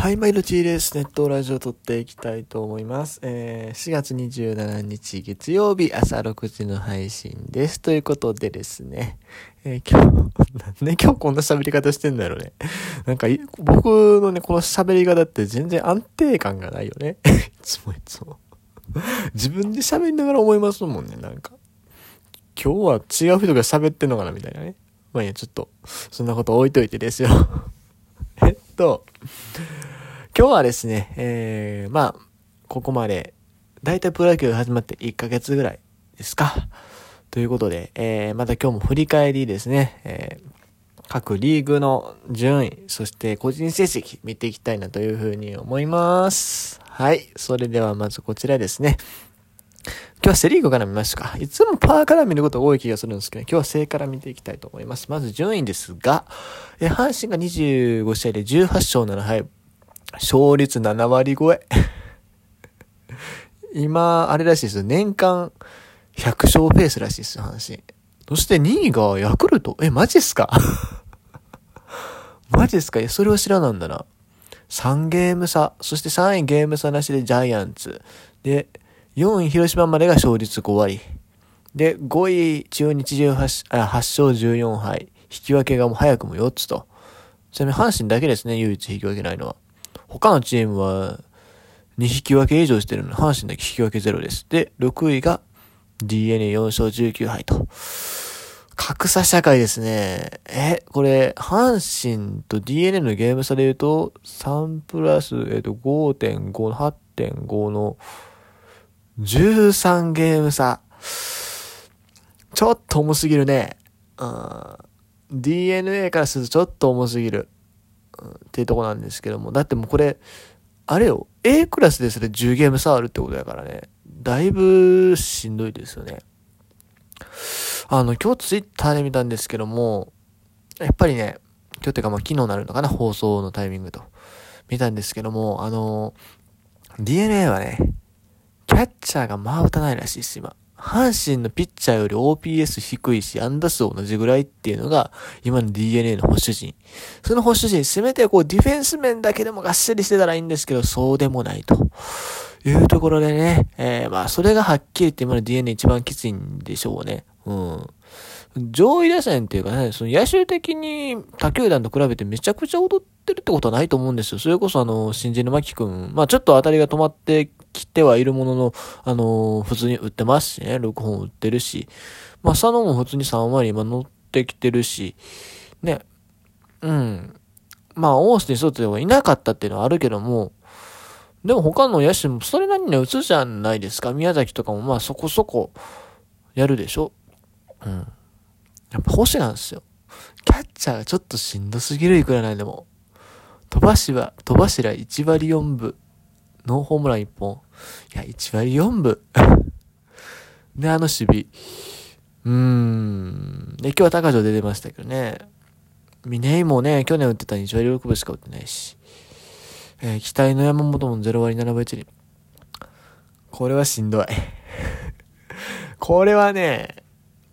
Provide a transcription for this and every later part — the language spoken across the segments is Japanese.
はい、毎日です。ネットラジオ撮っていきたいと思います。えー、4月27日月曜日朝6時の配信です。ということでですね、えー、今日、なんで 今日こんな喋り方してんだろうね。なんか、僕のね、この喋り方って全然安定感がないよね。いつもいつも。自分で喋りながら思いますもんね、なんか。今日は違う人が喋ってんのかなみたいなね。まあいや、ちょっと、そんなこと置いといてですよ。えっと、今日はですね、えー、まあ、ここまで、だいたいプロ野球始まって1ヶ月ぐらいですか。ということで、えー、また今日も振り返りですね、えー、各リーグの順位、そして個人成績見ていきたいなというふうに思います。はい。それではまずこちらですね。今日はセリーグから見ますか？いつもパーから見ることが多い気がするんですけど、今日はセイから見ていきたいと思います。まず順位ですが、え阪神が25試合で18勝7敗、勝率7割超え。今、あれらしいです。年間100勝ペースらしいです、阪神。そして2位がヤクルト。え、マジっすか？マジっすか？いや、それは知らなんだな。3ゲーム差。そして3位ゲーム差なしでジャイアンツ。で、4位広島までが勝率5割。で、5位中日18、8勝14敗。引き分けがもう早くも4つと。ちなみに阪神だけですね、唯一引き分けないのは。他のチームは2引き分け以上してるので、阪神だけ引き分けゼロです。で、6位が DNA4 勝19敗と。格差社会ですね。え、これ、阪神と DNA のゲーム差で言うと、3プラス、えっ、と、5.5 8.5の13ゲーム差。ちょっと重すぎるね。うん。DNA からするとちょっと重すぎる。っていうとこなんですけども。だってもうこれ、あれよ、A クラスでそれ10ゲーム差あるってことやからね。だいぶしんどいですよね。あの、今日ツイッターで見たんですけども、やっぱりね、今日っていうかまあ昨日なるのかな、放送のタイミングと。見たんですけども、あの DNA はね、キャッチャーがまあ打たないらしいです、今。阪神のピッチャーより OPS 低いし、安打数同じぐらいっていうのが、今の DNA の保守陣。その保守陣、せめてこう、ディフェンス面だけでもがっしりしてたらいいんですけど、そうでもないと。いうところでね、えー、まあ、それがはっきり言って今の DNA 一番きついんでしょうね。うん。上位打線っていうかね、その野手的に他球団と比べてめちゃくちゃ踊ってるってことはないと思うんですよ。それこそあの、新人の牧くん、まあちょっと当たりが止まってきてはいるものの、あのー、普通に打ってますしね、6本打ってるし、まあ佐野も普通に3割今乗ってきてるし、ね、うん。まあ、オースティン・ソトはいなかったっていうのはあるけども、でも他の野手もそれなりに打つじゃないですか。宮崎とかもまあそこそこやるでしょ。うん。やっぱ星なんですよ。キャッチャーがちょっとしんどすぎるいくらないでも。飛ばしは、飛ばしら1割4分。ノーホームラン1本。いや、1割4分。で、あの守備。うーん。で、今日は高城出てましたけどね。峰井もね、去年打ってた2割6分しか打ってないし。えー、期待の山本も0割7分1厘。これはしんどい。これはね、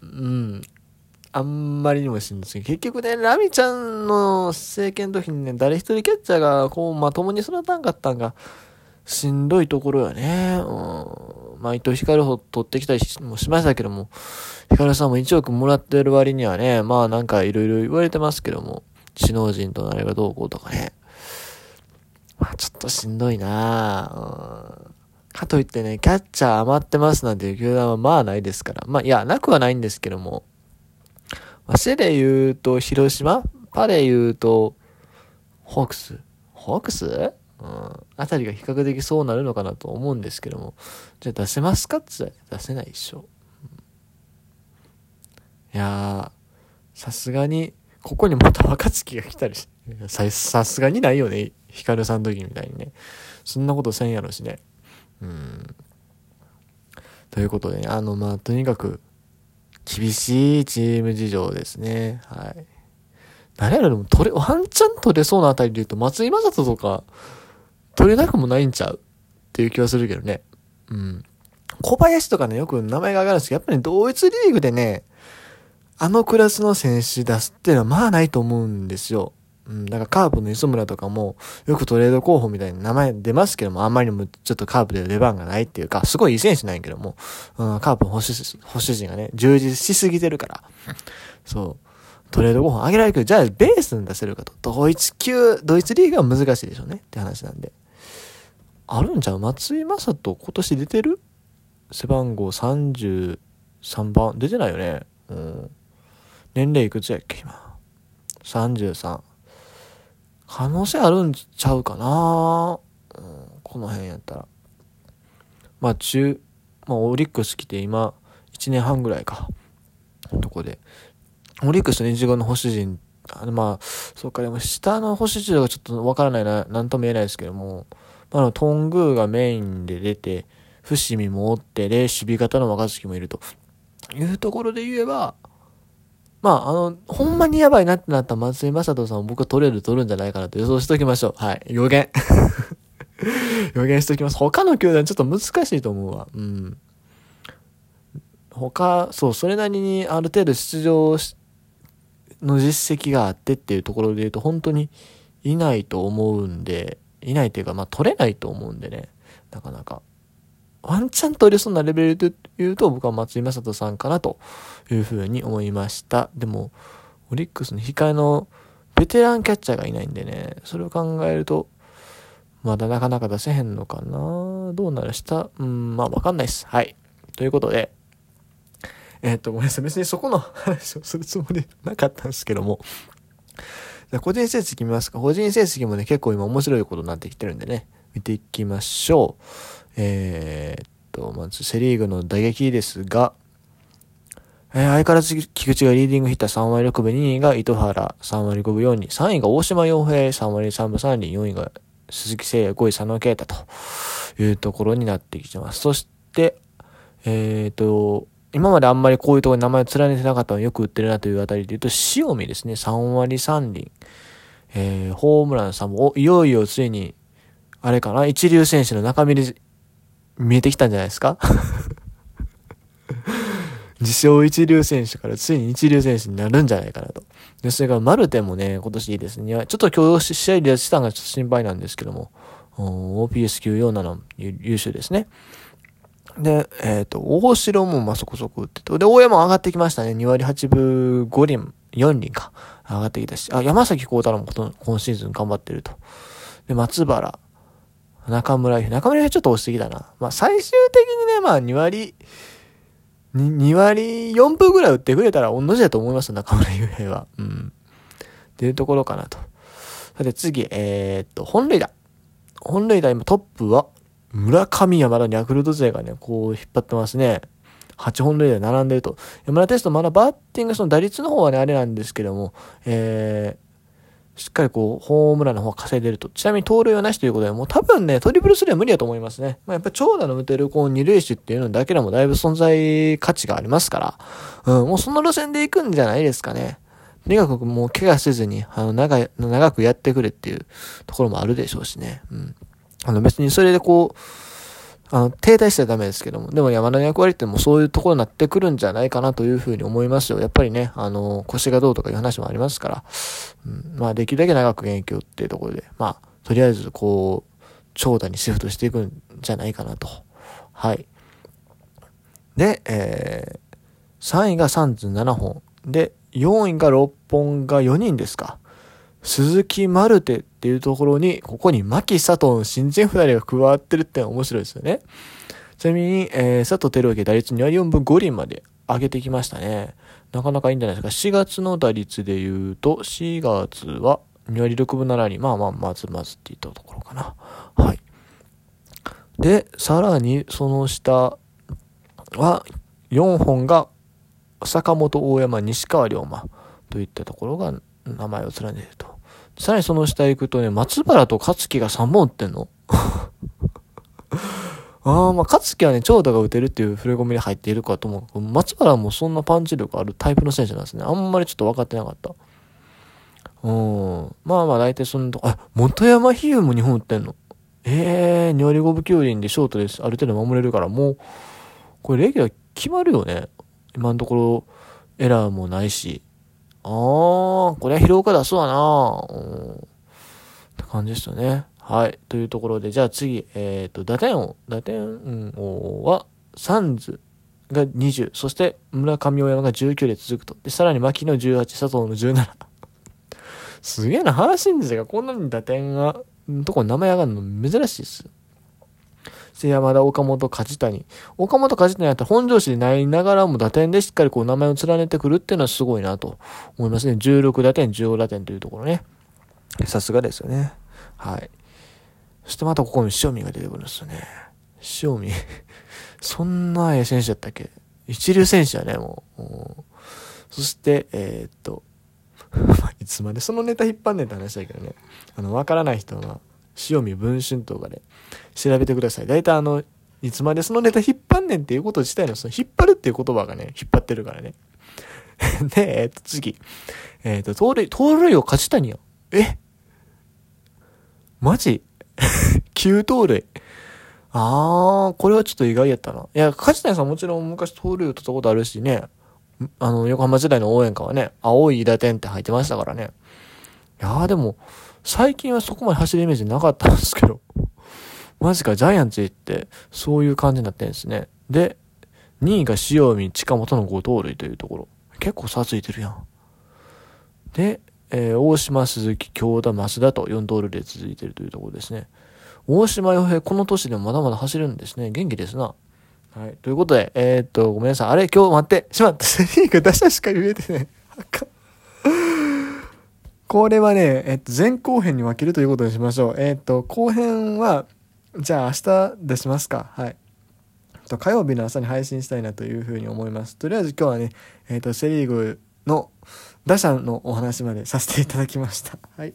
うん、あんまりにもしんどすぎ結局ね、ラミちゃんの政権の時にね、誰一人キャッチャーがこうまともに育たんかったんが、しんどいところよね。うん。まあ、伊藤光を取ってきたりもしましたけども、光さんも1億もらってる割にはね、まあなんかいろいろ言われてますけども、知能人となればどうこうとかね。まあちょっとしんどいなうん。かといってね、キャッチャー余ってますなんていう球団はまあないですから。まあいや、なくはないんですけども、まあ、で言うと広島？パで言うと、ホークス？ホークス？うんあたりが比較的そうなるのかなと思うんですけども。じゃあ出せますかって言ったら出せないでしょ。いやー、さすがに、ここにまた若月が来たりし、さ、さすがにないよね。ヒカルさんの時みたいにね。そんなことせんやろしね。うん。ということでね、あの、まあ、とにかく、厳しいチーム事情ですね。はい。誰やろでも取れ、ワンチャン取れそうなあたりで言うと、松井正人とか、取れなくもないんちゃうっていう気はするけどね。うん。小林とかね、よく名前が上がるんですけど、やっぱり同一リーグでね、あのクラスの選手出すっていうのはまあないと思うんですよ。うん、だからカープの磯村とかも、よくトレード候補みたいな名前出ますけども、あんまりにもちょっとカープで出番がないっていうか、すごいいい選手なんやけども、うん、カープの保守、保守陣がね、充実しすぎてるから、そう、トレード候補上げられるけど、じゃあベースに出せるかと。ドイツ級、ドイツリーグは難しいでしょうねって話なんで。あるんちゃう？松井正人今年出てる？背番号33番？出てないよね。うん。年齢いくつやっけ？今。33。可能性あるんちゃうかな、うん、この辺やったら。まあ中、まあオリックス来て今1年半ぐらいか。とこで。オリックスと日号の星陣、あのまあ、そうか、でも下の星陣がちょっとわからないな、なんとも言えないですけども、まあの、トングーがメインで出て、伏見もおって、で、守備型の若月もいるというところで言えば、まあ、あの、ほんまにやばいなってなった松井正人さんを僕は取れる取るんじゃないかなと予想しときましょう。はい。予言。予言しときます。他の球団ちょっと難しいと思うわ。うん。他、そう、それなりにある程度出場の実績があってっていうところで言うと、本当にいないと思うんで、いないっていうか、まあ取れないと思うんでね、なかなか。ワンチャン取れそうなレベルで言うと、僕は松井正人さんかなというふうに思いました。でも、オリックスの控えのベテランキャッチャーがいないんでね、それを考えると、まだなかなか出せへんのかなどうなるした？うん、まあわかんないです。はい。ということで、えー、っと、ごめんなさい。別にそこの話をするつもりなかったんですけども、個人成績見ますか？個人成績もね、結構今面白いことになってきてるんでね、見ていきましょう。えー、っと、まずセリーグの打撃ですが、えー、相変わらず菊池がリーディングヒッター3割6分、2位が糸原3割5分4厘、3位が大島洋平3割3分3厘、4位が鈴木誠也、5位佐野啓太というところになってきてます。そして、えっ、と、今まであんまりこういうところに名前を連ねてなかったのよく売ってるなというあたりで言うと、塩見ですね、3割3厘。えー、ホームラン3本、お、いよいよついに、あれかな、一流選手の中身で見えてきたんじゃないですか？自称一流選手からついに一流選手になるんじゃないかなと。で、それからマルテもね、今年いいですね。ちょっと今日試合でしたのがちょっと心配なんですけども、OPS947 優秀ですね。で、えっ、ー、と、大城もまそこそこ打ってて、で、大山上がってきましたね。2割8分5厘、4厘か。上がってきたし、あ、山崎幸太郎も今シーズン頑張ってると。で、松原、中村中村ちょっと押してきたな。まあ最終的にね、まあ2割、2, 2割4分ぐらい打ってくれたら同じだと思います中村悠平は。うん。っていうところかなと。さて次、えー、っと、本塁打。本塁打今トップは、村上山田にヤクルト勢がね、こう引っ張ってますね。8本塁打並んでると。山田テストまだバッティング、その打率の方はね、あれなんですけども、えー、しっかりこう、ホームランの方は稼いでると。ちなみに盗塁はなしということで、もう多分ね、トリプルスリーは無理だと思いますね。まあ、やっぱ長打の打てるこう、二塁手っていうのだけでもだいぶ存在価値がありますから、うん、もうその路線で行くんじゃないですかね。とにかくもう怪我せずに、あの、長長くやってくれっていうところもあるでしょうしね。うん。あの別にそれでこう、あの、停滞してはダメですけども、でも山田の役割ってもうそういうところになってくるんじゃないかなというふうに思いますよ。やっぱりね、あの、腰がどうとかいう話もありますから、うん、まあできるだけ長く現役をっていうところで、まあ、とりあえずこう、長打にシフトしていくんじゃないかなと。はい。で、えー、3位が37本。で、4位が6本が4人ですか。鈴木マルテっていうところに、ここに牧佐藤の新人二人が加わってるって面白いですよね。ちなみに、えー、佐藤輝明打率2割4分5厘まで上げてきましたね。なかなかいいんじゃないですか。4月の打率で言うと、4月は2割6分7厘。まあまあ、まずまずって言ったところかな。はい。で、さらにその下は4本が坂本大山西川龍馬といったところが名前を連ねると。さらにその下行くとね、松原と勝木が3本打ってんの ああ、まあ、勝木はね、長打が打てるっていう触れ込みに入っているかと思う松原もそんなパンチ力あるタイプの選手なんですね。あんまりちょっと分かってなかった。うん。まあまあ、大体そのとあ、元山比喩も2本打ってんの。ええー、ニョリゴブキュウリンでショートです。ある程度守れるから、もう、これレギュラー決まるよね。今のところ、エラーもないし。あー、これは広岡出すわなうん。って感じですよね。はい。というところで、じゃあ次、えっ、ー、と、打点王、打点王は、サンズが20、そして村上大山が19で続くと。で、さらに牧の18、佐藤の17。すげえな、阪神ですがこんなに打点が、とこに名前上がるの珍しいです。で、山田、岡本、梶谷。岡本、梶谷やったら本調子でないながらも打点でしっかりこう名前を連ねてくるっていうのはすごいなと思いますね。16打点、15打点というところね。さすがですよね。はい。そしてまたここに塩見が出てくるんですよね。塩見 そんなええ選手だったっけ？一流選手やね、もう。そして、えー、っと、いつまでそのネタ引っ張んねんって話だけどね。あの、わからない人は、塩見文春とかで調べてください。大体あの、いつまでそのネタ引っ張んねんっていうこと自体の、その引っ張るっていう言葉がね、引っ張ってるからね。で、えっと、次。えっ、と、盗塁、盗塁を勝ちたによ。え？マジ ?9 盗塁。あー、これはちょっと意外やったな。いや、勝ち谷さんもちろん昔盗塁を取ったことあるしね。あの、横浜時代の応援歌はね、青い打点って入ってましたからね。いやーでも、最近はそこまで走るイメージなかったんですけど。マジか、ジャイアンツ行って、そういう感じになってるんですね。で、2位が塩見、近本の5盗塁というところ。結構差ついてるやん。で、えー、大島、鈴木、京田、増田と4盗塁で続いてるというところですね。大島洋平、この年でもまだまだ走るんですね。元気ですな。はい。ということで、えー、っと、ごめんなさい。あれ、今日待って。しまった。セ リーグ打者しか言えてない。これはね、えっと、前後編に分けるということにしましょう。えっと、後編は、じゃあ明日出しますか。はい。と火曜日の朝に配信したいなというふうに思います。とりあえず今日はね、えっと、セリーグの打者のお話までさせていただきました。はい。